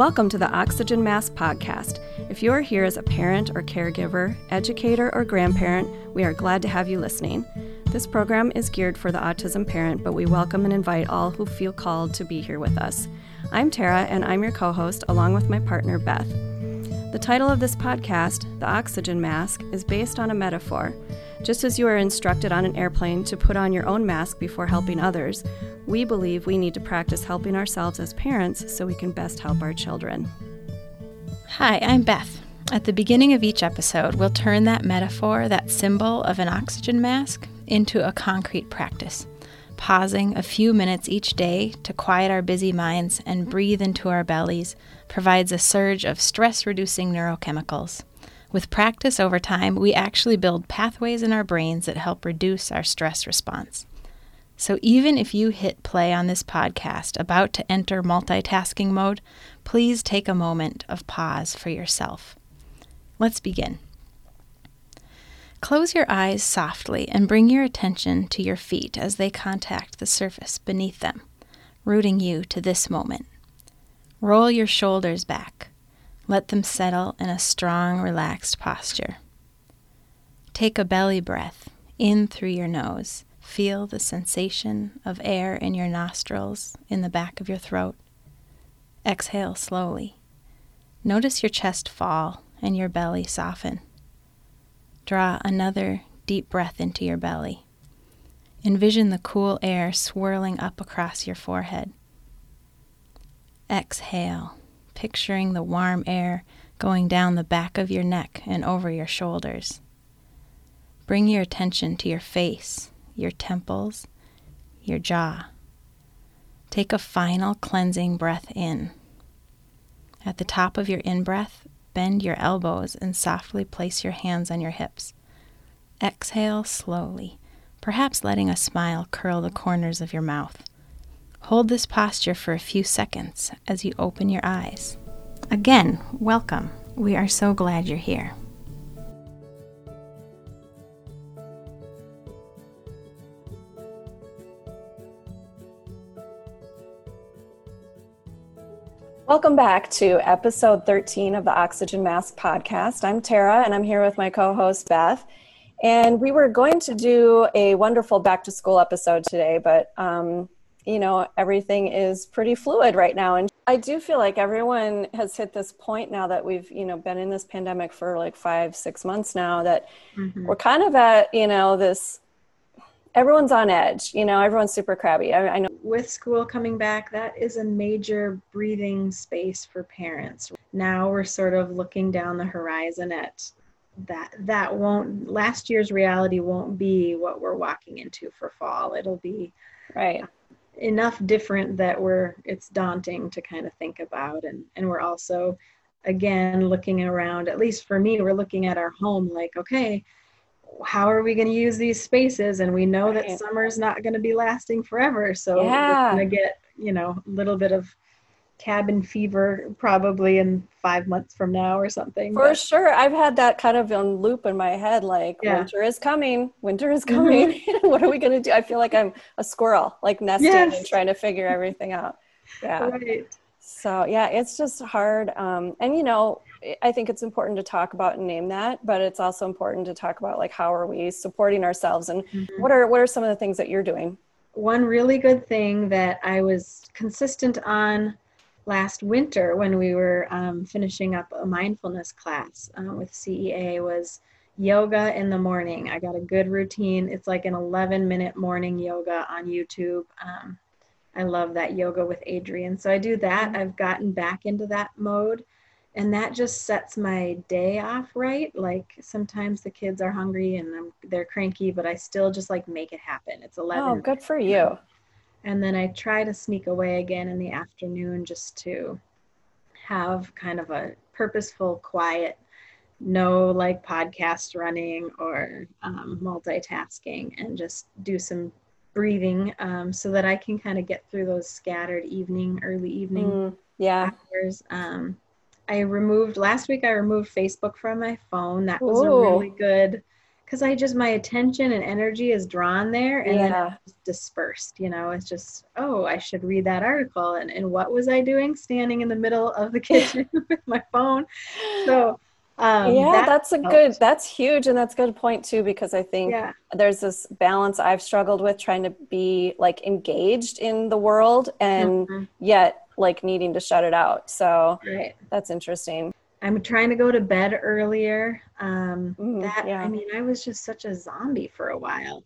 Welcome to the Oxygen Mask podcast. If you are here as a parent or caregiver, educator, or grandparent, we are glad to have you listening. This program is geared for the autism parent, but we welcome and invite all who feel called to be here with us. I'm Tera, and I'm your co host, along with my partner, Beth. The title of this podcast, The Oxygen Mask, is based on a metaphor. Just as you are instructed on an airplane to put on your own mask before helping others, we believe we need to practice helping ourselves as parents so we can best help our children. Hi, I'm Beth. At the beginning of each episode, we'll turn that metaphor, that symbol of an oxygen mask, into a concrete practice. Pausing a few minutes each day to quiet our busy minds and breathe into our bellies provides a surge of stress reducing neurochemicals. With practice over time, we actually build pathways in our brains that help reduce our stress response. So even if you hit play on this podcast about to enter multitasking mode, please take a moment of pause for yourself. Let's begin. Close your eyes softly and bring your attention to your feet as they contact the surface beneath them, rooting you to this moment. Roll your shoulders back. Let them settle in a strong, relaxed posture. Take a belly breath in through your nose. Feel the sensation of air in your nostrils, in the back of your throat. Exhale slowly. Notice your chest fall and your belly soften. Draw another deep breath into your belly. Envision the cool air swirling up across your forehead. Exhale picturing the warm air going down the back of your neck and over your shoulders. Bring your attention to your face, your temples, your jaw. Take a final cleansing breath in. At the top of your in breath, bend your elbows and softly place your hands on your hips. Exhale slowly, perhaps letting a smile curl the corners of your mouth. Hold this posture for a few seconds as you open your eyes. Again, welcome. We are so glad you're here. Welcome back to episode 13 of the Oxygen Mask podcast. I'm Tera and I'm here with my co host Beth. And we were going to do a wonderful back to school episode today, but um, you know, everything is pretty fluid right now. And I do feel like everyone has hit this point now that we've, you know, been in this pandemic for like five, six months now that mm-hmm. we're kind of at, you know, this everyone's on edge you know everyone's super crabby. I, I, know with school coming back that is a major breathing space for parents. Now we're sort of looking down the horizon at that that won't last year's reality won't be what we're walking into for fall. It'll be right. enough different that we're it's daunting to kind of think about. And and we're also again looking around at least for me we're looking at our home like okay how are we going to use these spaces and we know right. that summer's not going to be lasting forever so yeah. we're going to get you know a little bit of cabin fever probably in five months from now or something. For but. sure. I've had that kind of on loop in my head like, yeah. winter is coming, winter is coming. Mm-hmm. what are we going to do? I feel like I'm a squirrel, like nesting yes. and trying to figure everything out. Yeah. Right. So, yeah, it's just hard. Um, and, you know, I think it's important to talk about and name that, but it's also important to talk about like how are we supporting ourselves and mm-hmm. what are what are some of the things that you're doing? One really good thing that I was consistent on last winter when we were um, finishing up a mindfulness class uh, with CEA was yoga in the morning. I got a good routine. It's like an 11 minute morning yoga on YouTube. Um, I love that yoga with Adriene. So I do that. I've gotten back into that mode. And that just sets my day off right. Like sometimes the kids are hungry and I'm, they're cranky, but I still just like make it happen. It's 11. Oh, good for you and then I try to sneak away again in the afternoon just to have kind of a purposeful, quiet, no like podcast running or um, multitasking, and just do some breathing um, so that I can kind of get through those scattered evening, early evening mm, yeah. hours. Um, I removed last week. I removed Facebook from my phone. That was Ooh. a really good because I just my attention and energy is drawn there and Yeah. then it's dispersed. You know, it's just oh, I should read that article, and and what was I doing? Standing in the middle of the kitchen with my phone. So um, yeah, that that's a helps. good, that's huge. And that's a good point too, because I think yeah, there's this balance I've struggled with trying to be like engaged in the world and Mhm. yet like needing to shut it out. So right. that's interesting. I'm trying to go to bed earlier. Um, Mm, that yeah. I mean, I was just such a zombie for a while.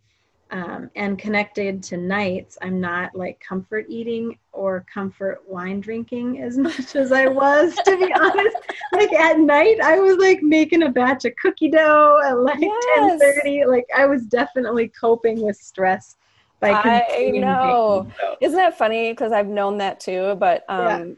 Um, and connected to nights, I'm not like comfort eating or comfort wine drinking as much as I was, to be honest. Like at night, I was like making a batch of cookie dough at like Yes. 10:30. Like I was definitely coping with stress by I know. soda. Isn't that funny? Because I've known that too, but um,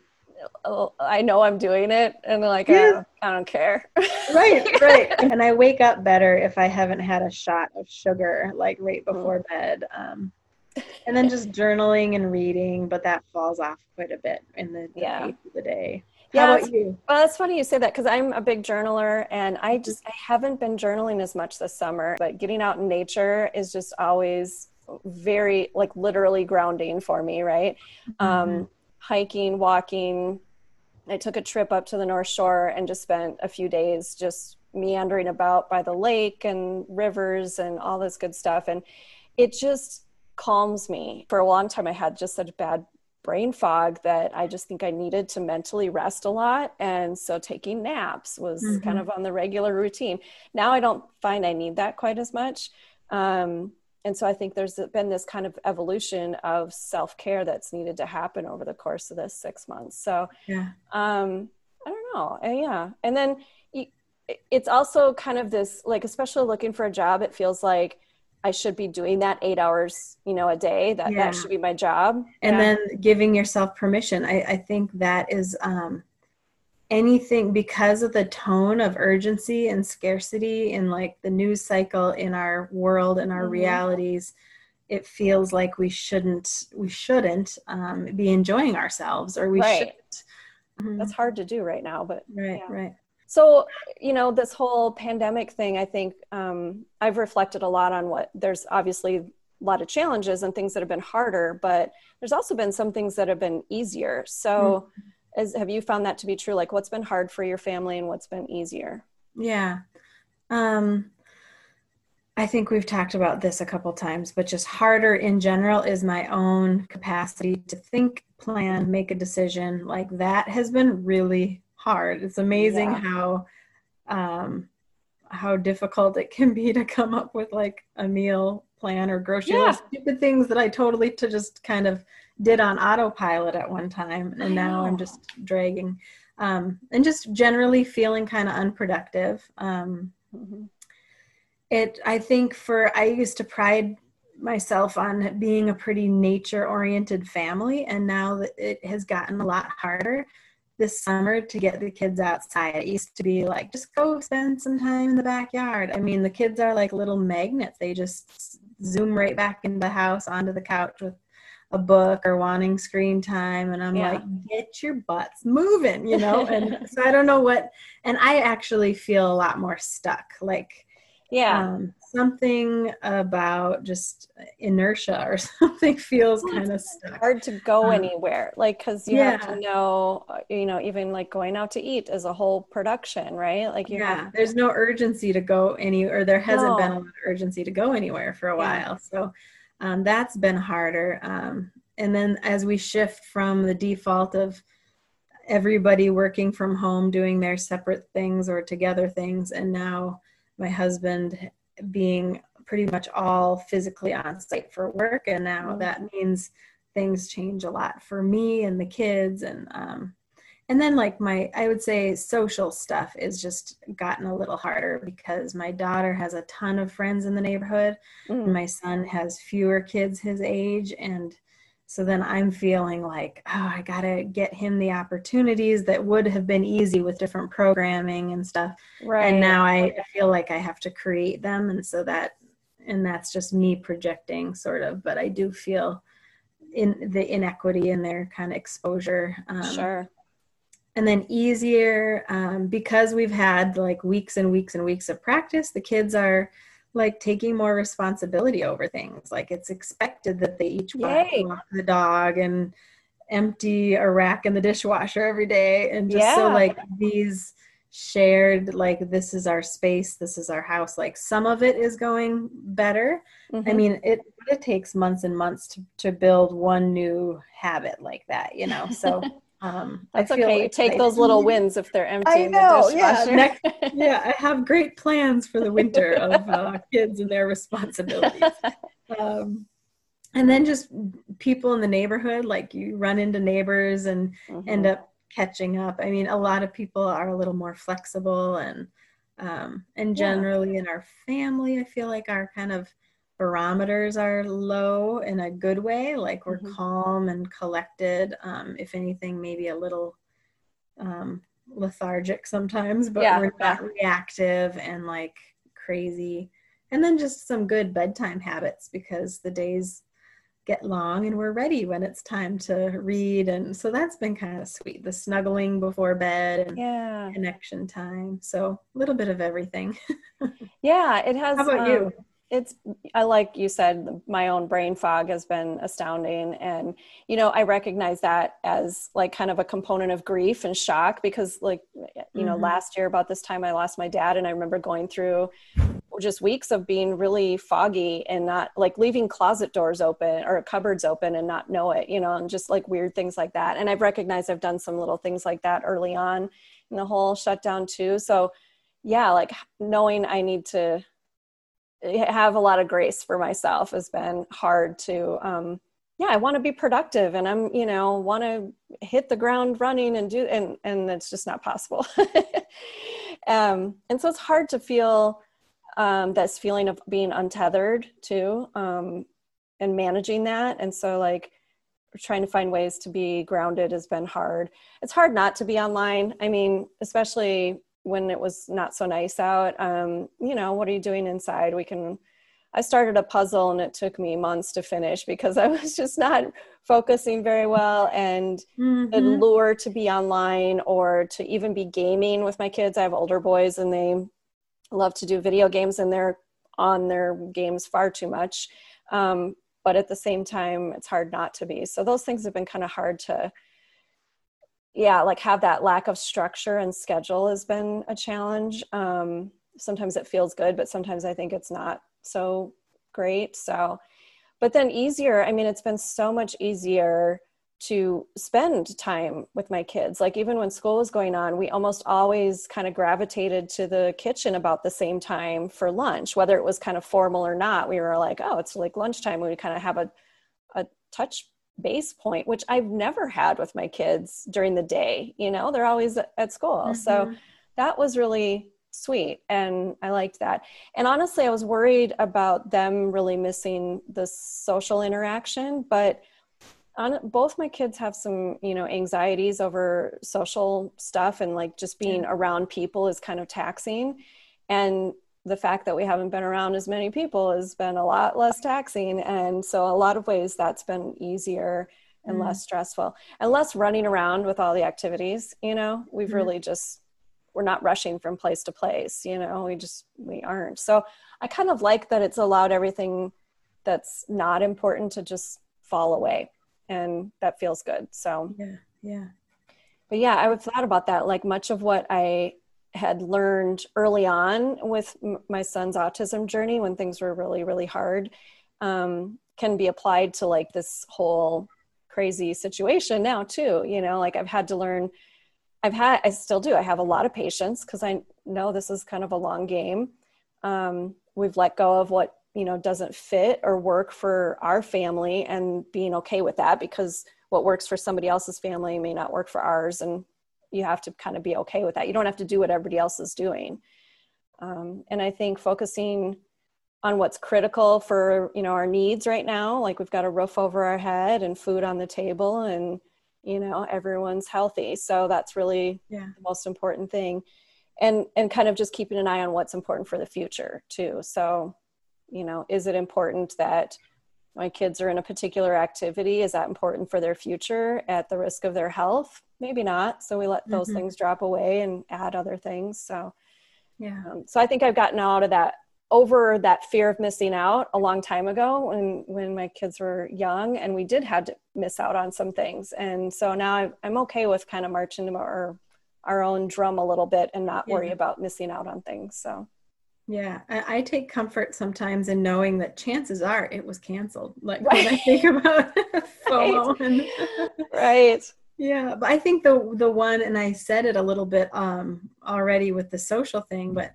I know I'm doing it and like, Yeah. uh, I don't care. right, right. And I wake up better if I haven't had a shot of sugar like right Mm. before bed. Um, and then just journaling and reading, but that falls off quite a bit in the, the Yeah. the day. Yeah, How you? Well, it's funny you say that because I'm a big journaler and I just I haven't been journaling as much this summer, but getting out in nature is just always very like literally grounding for me, right? Um, hiking, walking. I took a trip up to the North Shore and just spent a few days just meandering about by the lake and rivers and all this good stuff. And it just calms me. For a long time, I had just such bad brain fog that I just think I needed to mentally rest a lot. And so taking naps was Mhm. kind of on the regular routine. Now I don't find I need that quite as much. Um, and so I think there's been this kind of evolution of self care that's needed to happen over the course of this six months. So Yeah. um, I don't know. Uh, yeah. And then you, it's also kind of this, like, especially looking for a job, it feels like I should be doing that eight hours, you know, a day. That Yeah. that should be my job. And Yeah. then giving yourself permission. I, I think that is um, anything because of the tone of urgency and scarcity in like the news cycle in our world and our Mhm. realities. It feels like we shouldn't we shouldn't um, be enjoying ourselves or we Right. shouldn't. Mhm. that's hard to do right now, but right, yeah. right. So, you know, this whole pandemic thing, I think um, I've reflected a lot on what there's obviously a lot of challenges and things that have been harder, but there's also been some things that have been easier. So, as, have you found that to be true? Like, what's been hard for your family and what's been easier? Yeah. Um, I think we've talked about this a couple times, but just harder in general is my own capacity to think, plan, make a decision. Like that has been really hard. It's amazing Yeah. how um how difficult it can be to come up with like a meal plan or grocery Yeah. list. Stupid things that I totally to just kind of did on autopilot at one time and now I'm just dragging um, and just generally feeling kind of unproductive. Um, Mhm. it, I think, for I used to pride myself on being a pretty nature oriented family, and now that it has gotten a lot harder this summer to get the kids outside. It used to be like, just go spend some time in the backyard. I mean, the kids are like little magnets, they just zoom right back into the house onto the couch with a book or wanting screen time and i'm Yeah. like get your butts moving you know and so i don't know what and i actually feel a lot more stuck like Yeah. um, something about just inertia or something feels Well, kind of stuck hard to go Um, anywhere like because you have to know you know even like going out to eat is a whole production right like you yeah have there's no urgency to go any or there hasn't been a lot of urgency to go anywhere for a Yeah. while so um, that's been harder um, and then as we shift from the default of everybody working from home doing their separate things or together things and now my husband being pretty much all physically on site for work and now Mhm. that means things change a lot for me and the kids and um, and then like my i would say social stuff is just gotten a little harder because my daughter has a ton of friends in the neighborhood Mm. and my son has fewer kids his age and so then i'm feeling like oh i gotta get him the opportunities that would have been easy with different programming and stuff right and now I feel like I have to create them, and so that and that's just me projecting, sort of. But I do feel in the inequity in their kind of exposure. Um, sure And then easier um, because we've had like weeks and weeks and weeks of practice. The kids are like taking more responsibility over things. Like it's expected that they each walk, walk the dog and empty a rack in the dishwasher every day. And just so like these shared, like this is our space, this is our house. Like some of it is going better. I Mhm. mean, it it takes months and months to, to build one new habit like that, you know. So um That's okay. You take those little wins if they're empty I know, the yeah. Next- yeah, I have great plans for the winter of uh, kids and their responsibilities. Um, and then just people in the neighborhood, like you run into neighbors and Mhm. end up catching up. I mean, a lot of people are a little more flexible, and um, and Yeah. generally in our family, I feel like our kind of barometers are low in a good way. Like we're Mhm. calm and collected. Um, if anything, maybe a little um, lethargic sometimes, but Yeah, we're not reactive and like crazy. And then just some good bedtime habits because the days get long and we're ready when it's time to read. And so that's been kind of sweet. The snuggling before bed and yeah. connection time. So a little bit of everything. Yeah, it has. How about um, you? It's, I like you said, my own brain fog has been astounding. And, you know, I recognize that as like kind of a component of grief and shock because, like, you know, Mhm. last year about this time I lost my dad, and I remember going through just weeks of being really foggy and not like leaving closet doors open or cupboards open and not know it, you know, and just like weird things like that. And I've recognized I've done some little things like that early on in the whole shutdown too. So, yeah, like knowing I need to have a lot of grace for myself has been hard to um yeah i want to be productive and i'm you know want to hit the ground running and do and and it's just not possible. Um and so it's hard to feel um this feeling of being untethered too um and managing that. And so like trying to find ways to be grounded has been hard. It's hard not to be online. I mean especially when it was not so nice out um, you know what are you doing inside? We can i started a puzzle and it took me months to finish because i was just not focusing very well and the Mhm. lure to be online or to even be gaming with my kids. I have older boys and they love to do video games and they're on their games far too much. Um, but at the same time it's hard not to be. So those things have been kind of hard to yeah like have that lack of structure and schedule has been a challenge. Um, sometimes it feels good but sometimes i think it's not so great. So but then easier i mean it's been so much easier to spend time with my kids. Like even when school was going on we almost always kind of gravitated to the kitchen about the same time for lunch whether it was kind of formal or not. We were like oh it's like lunchtime. We kind of have a, a touch base point which i've never had with my kids during the day you know they're always at school so Mhm. that was really sweet and i liked that and honestly i was worried about them really missing the social interaction but on both my kids have some you know anxieties over social stuff and like just being Yeah. around people is kind of taxing and the fact that we haven't been around as many people has been a lot less taxing and so a lot of ways that's been easier and Mm. less stressful and less running around with all the activities you know we've Mhm. really just we're not rushing from place to place you know we just we aren't so i kind of like that it's allowed everything that's not important to just fall away and that feels good so Yeah, yeah. but yeah i've thought about that like much of what i had learned early on with m- my son's autism journey when things were really really hard um, can be applied to like this whole crazy situation now too you know like i've had to learn i've had i still do i have a lot of patience because i know this is kind of a long game. Um, we've let go of what you know doesn't fit or work for our family and being okay with that because what works for somebody else's family may not work for ours and you have to kind of be okay with that. You don't have to do what everybody else is doing. Um, and i think focusing on what's critical for you know our needs right now like we've got a roof over our head and food on the table and you know everyone's healthy. So that's really Yeah. the most important thing. And and kind of just keeping an eye on what's important for the future too. So you know is it important that my kids are in a particular activity? Is that important for their future at the risk of their health maybe not. So we let those Mhm. things drop away and add other things. So Yeah. um, so i think i've gotten out of that over that fear of missing out a long time ago when when my kids were young and we did had to miss out on some things. And so now i'm okay with kind of marching to our our own drum a little bit and not worry about missing out on things. So. Yeah. I, I, take comfort sometimes in knowing that chances are it was canceled. Like right. when i think about FOMO right. And right yeah but i think the the one and i said it a little bit um already with the social thing but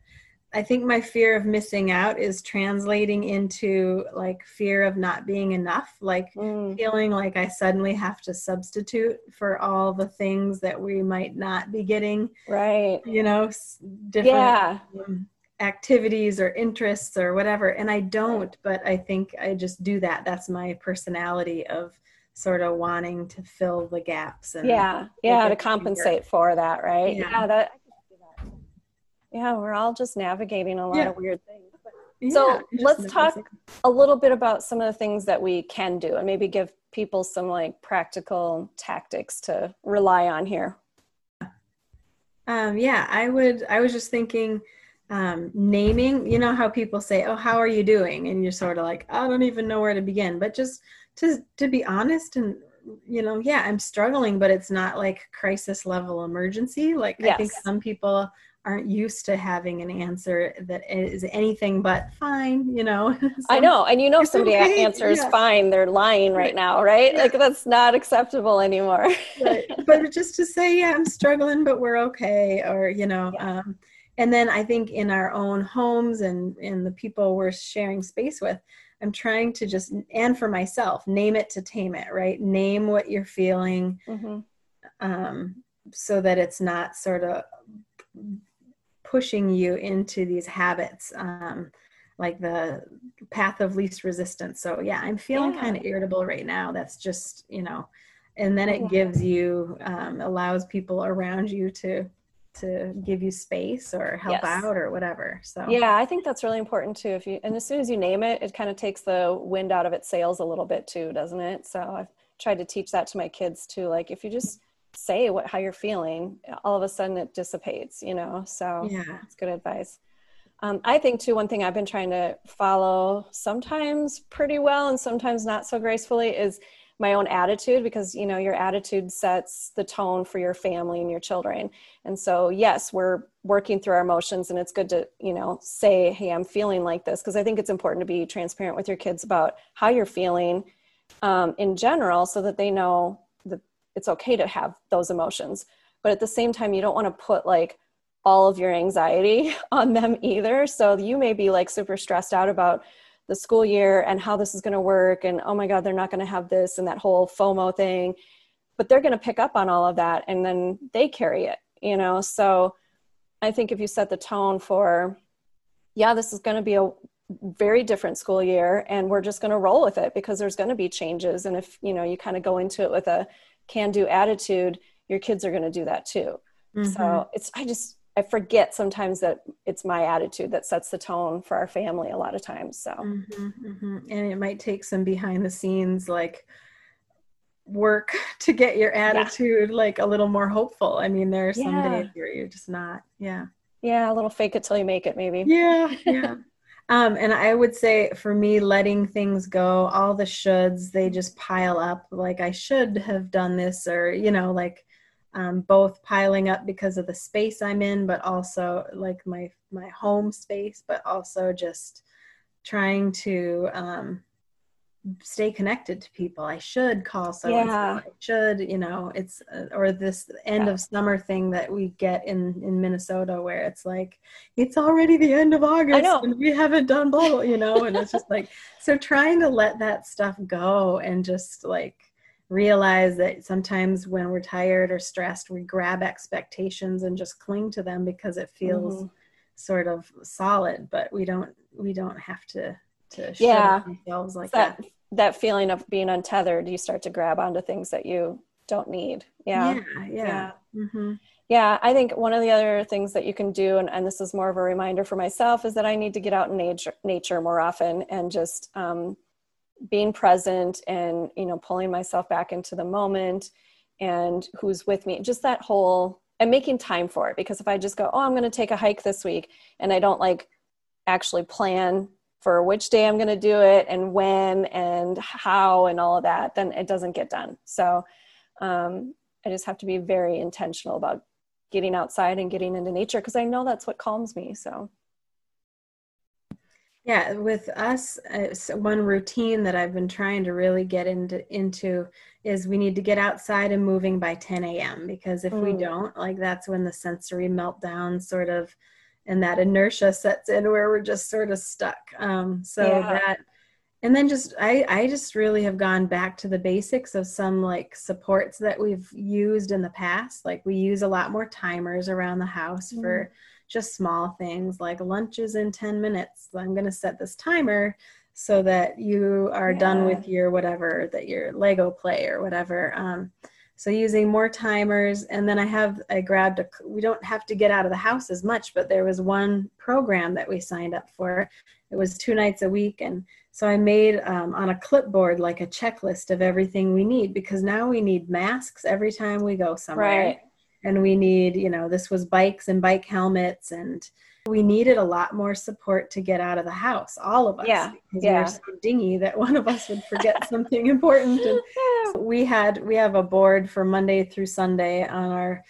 I think my fear of missing out is translating into like fear of not being enough, like mm. feeling like I suddenly have to substitute for all the things that we might not be getting. Right. You know, different yeah. um, activities or interests or whatever. And I don't, but I think I just do that. That's my personality of sort of wanting to fill the gaps and yeah yeah to compensate for that right? Yeah, yeah that yeah we're all just navigating a lot yeah. of weird things. Yeah, so let's talk a little bit about some of the things that we can do and maybe give people some like practical tactics to rely on here. Um, yeah i would i was just thinking um, naming you know how people say oh how are you doing? And you're sort of like i don't even know where to begin but just to to be honest and you know yeah i'm struggling but it's not like crisis level emergency like yes. i think some people aren't used to having an answer that is anything but fine, you know. so, I know. And you know somebody okay. answers yeah. fine, they're lying right now, right? Yeah. Like that's not acceptable anymore. right. But just to say, yeah, I'm struggling, but we're okay. Or, you know, yeah. um, and then I think in our own homes and in the people we're sharing space with, I'm trying to just, and for myself, name it to tame it, right? Name what you're feeling mm-hmm. um, so that it's not sort of pushing you into these habits um, like the path of least resistance so yeah i'm feeling yeah. kind of irritable right now that's just you know and then it gives you um, allows people around you to to give you space or help yes. out or whatever so. Yeah i think that's really important too if you and as soon as you name it it kind of takes the wind out of its sails a little bit too doesn't it? So i've tried to teach that to my kids too like if you just say what how you're feeling all of a sudden it dissipates you know so yeah. it's good advice. Um, i think too one thing i've been trying to follow sometimes pretty well and sometimes not so gracefully is my own attitude because you know your attitude sets the tone for your family and your children. And so yes we're working through our emotions and it's good to you know say hey i'm feeling like this. Because i think it's important to be transparent with your kids about how you're feeling um, in general so that they know that it's okay to have those emotions. But at the same time you don't want to put like all of your anxiety on them either. So you may be like super stressed out about the school year and how this is going to work and oh my god they're not going to have this and that whole fomo thing. But they're going to pick up on all of that and then they carry it you know? So i think if you set the tone for yeah this is going to be a very different school year and we're just going to roll with it because there's going to be changes. And if you know you kind of go into it with a can do attitude your kids are going to do that too. Mm-hmm. so it's i just i forget sometimes that it's my attitude that sets the tone for our family a lot of times so mm-hmm, mm-hmm. and it might take some behind the scenes like work to get your attitude yeah. like a little more hopeful i mean there are some yeah. days where you're just not yeah yeah a little fake it till you make it maybe yeah yeah Um, and I would say for me, letting things go, all the shoulds, they just pile up. Like I should have done this, or, you know, like um, both piling up because of the space I'm in, but also like my, my home space, but also just trying to, um, stay connected to people. I should call someone. Yeah. I should, you know, it's uh, or this end yeah. of summer thing that we get in in Minnesota where it's like it's already the end of August and we haven't done blah, blah you know, and it's just like so trying to let that stuff go and just like realize that sometimes when we're tired or stressed we grab expectations and just cling to them because it feels mm-hmm. sort of solid, but we don't we don't have to to yeah themselves like that, that, that feeling of being untethered you start to grab onto things that you don't need yeah yeah yeah, yeah. Mm-hmm. yeah i think one of the other things that you can do and, and this is more of a reminder for myself is that i need to get out in nature nature more often and just um, being present and you know pulling myself back into the moment and who's with me just that whole and making time for it because if i just go oh i'm going to take a hike this week and i don't like actually plan for which day I'm going to do it and when and how and all of that, then it doesn't get done. So um, I just have to be very intentional about getting outside and getting into nature because I know that's what calms me. So. Yeah, with us, uh, one routine that I've been trying to really get into into is we need to get outside and moving by 10 a.m. because if mm. we don't, like that's when the sensory meltdown sort of and that inertia sets in where we're just sort of stuck. Um, so yeah. that and then just I, I just really have gone back to the basics of some like supports that we've used in the past like we use a lot more timers around the house mm. for just small things like lunches in 10 minutes i'm going to set this timer so that you are yeah. done with your whatever that your lego play or whatever um, so using more timers and then i have i grabbed a we don't have to get out of the house as much but there was one program that we signed up for it was two nights a week and so I made um, on a clipboard like a checklist of everything we need because now we need masks every time we go somewhere. Right. And we need, you know, this was bikes and bike helmets and we needed a lot more support to get out of the house, all of us. Yeah. Because yeah. we were so dingy that one of us would forget something important. And we had we have a board for Monday through Sunday on our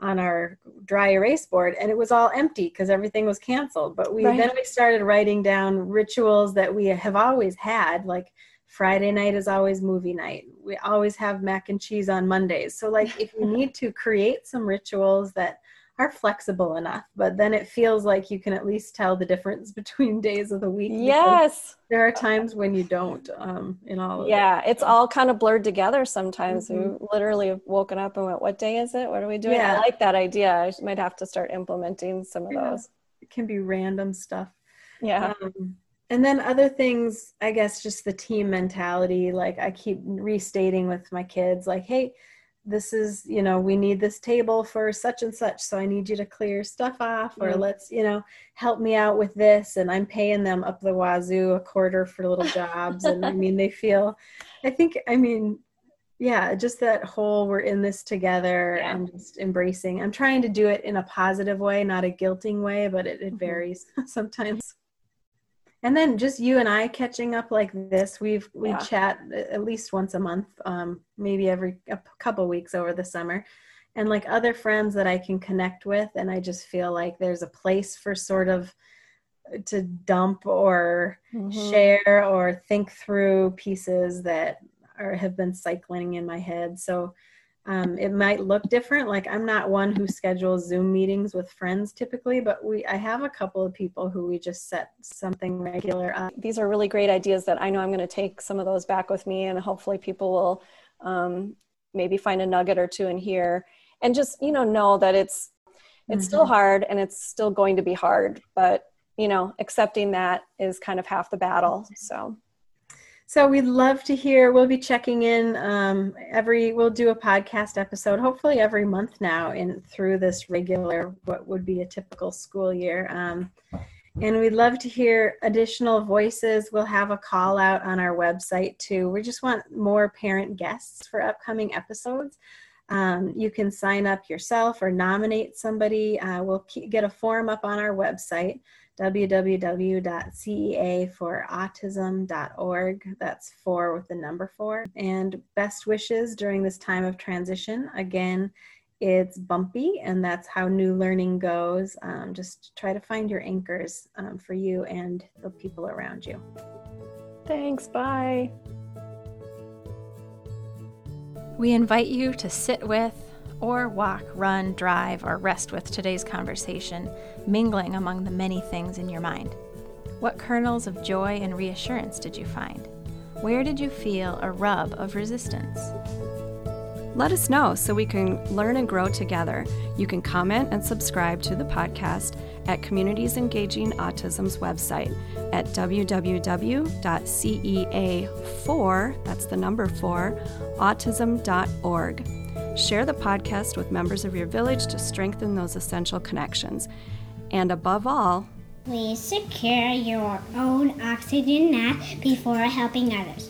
on our dry erase board and it was all empty because everything was canceled but we right. then we started writing down rituals that we have always had like friday night is always movie night we always have mac and cheese on mondays so like if you need to create some rituals that are flexible enough, but then it feels like you can at least tell the difference between days of the week. Yes. There are times when you don't um, in all of yeah, it. it's all kind of blurred together sometimes. Mm-hmm. We literally have woken up and went, What day is it? What are we doing? Yeah. I like that idea. I might have to start implementing some of yeah. those. It can be random stuff. Yeah. Um, and then other things, I guess, just the team mentality. Like I keep restating with my kids, like, hey, this is you know we need this table for such and such so i need you to clear stuff off or let's you know help me out with this and i'm paying them up the wazoo a quarter for little jobs and i mean they feel i think i mean yeah just that whole we're in this together yeah. and just embracing i'm trying to do it in a positive way not a guilting way but it, it mm-hmm. varies sometimes and then just you and I catching up like this. We've we yeah. chat at least once a month, um, maybe every a couple weeks over the summer, and like other friends that I can connect with, and I just feel like there's a place for sort of to dump or mm-hmm. share or think through pieces that are have been cycling in my head. So um, it might look different. Like I'm not one who schedules Zoom meetings with friends typically, but we I have a couple of people who we just set something regular up. These are really great ideas that I know I'm going to take some of those back with me, and hopefully people will um, maybe find a nugget or two in here, and just you know know that it's it's mm-hmm. still hard and it's still going to be hard, but you know accepting that is kind of half the battle. So so we'd love to hear. We'll be checking in um, every. We'll do a podcast episode, hopefully every month now, in through this regular what would be a typical school year. Um, and we'd love to hear additional voices. We'll have a call out on our website too. We just want more parent guests for upcoming episodes. Um, you can sign up yourself or nominate somebody. Uh, we'll get a form up on our website www.ceaforautism.org. That's four with the number four. And best wishes during this time of transition. Again, it's bumpy, and that's how new learning goes. Um, just try to find your anchors um, for you and the people around you. Thanks. Bye. We invite you to sit with, or walk, run, drive, or rest with today's conversation, mingling among the many things in your mind. What kernels of joy and reassurance did you find? Where did you feel a rub of resistance? Let us know so we can learn and grow together. You can comment and subscribe to the podcast at Communities Engaging Autism's website at www.cea4, that's the number 4, autism.org. Share the podcast with members of your village to strengthen those essential connections. And above all, please secure your own oxygen mask before helping others.